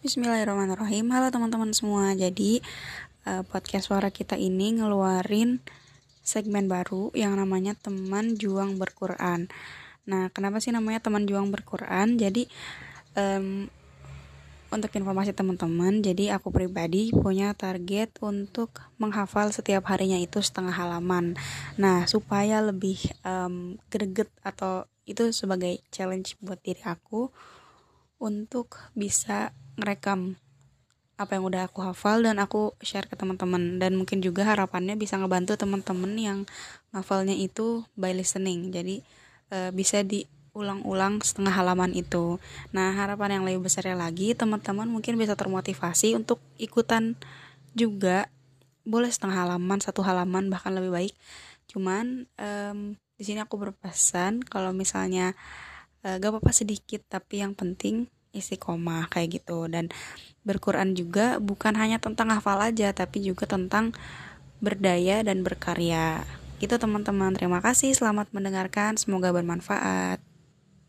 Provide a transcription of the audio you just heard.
Bismillahirrahmanirrahim. Halo teman-teman semua. Jadi uh, podcast suara kita ini ngeluarin segmen baru yang namanya teman juang berquran. Nah, kenapa sih namanya teman juang berquran? Jadi um, untuk informasi teman-teman, jadi aku pribadi punya target untuk menghafal setiap harinya itu setengah halaman. Nah, supaya lebih um, greget atau itu sebagai challenge buat diri aku untuk bisa ngerekam apa yang udah aku hafal dan aku share ke teman-teman. Dan mungkin juga harapannya bisa ngebantu teman-teman yang ngafalnya itu by listening. Jadi e, bisa diulang-ulang setengah halaman itu. Nah harapan yang lebih besarnya lagi teman-teman mungkin bisa termotivasi untuk ikutan juga. Boleh setengah halaman satu halaman bahkan lebih baik. Cuman um, di sini aku berpesan kalau misalnya uh, gak apa-apa sedikit tapi yang penting istiqomah kayak gitu. Dan berquran juga bukan hanya tentang hafal aja tapi juga tentang berdaya dan berkarya. Gitu teman-teman. Terima kasih. Selamat mendengarkan. Semoga bermanfaat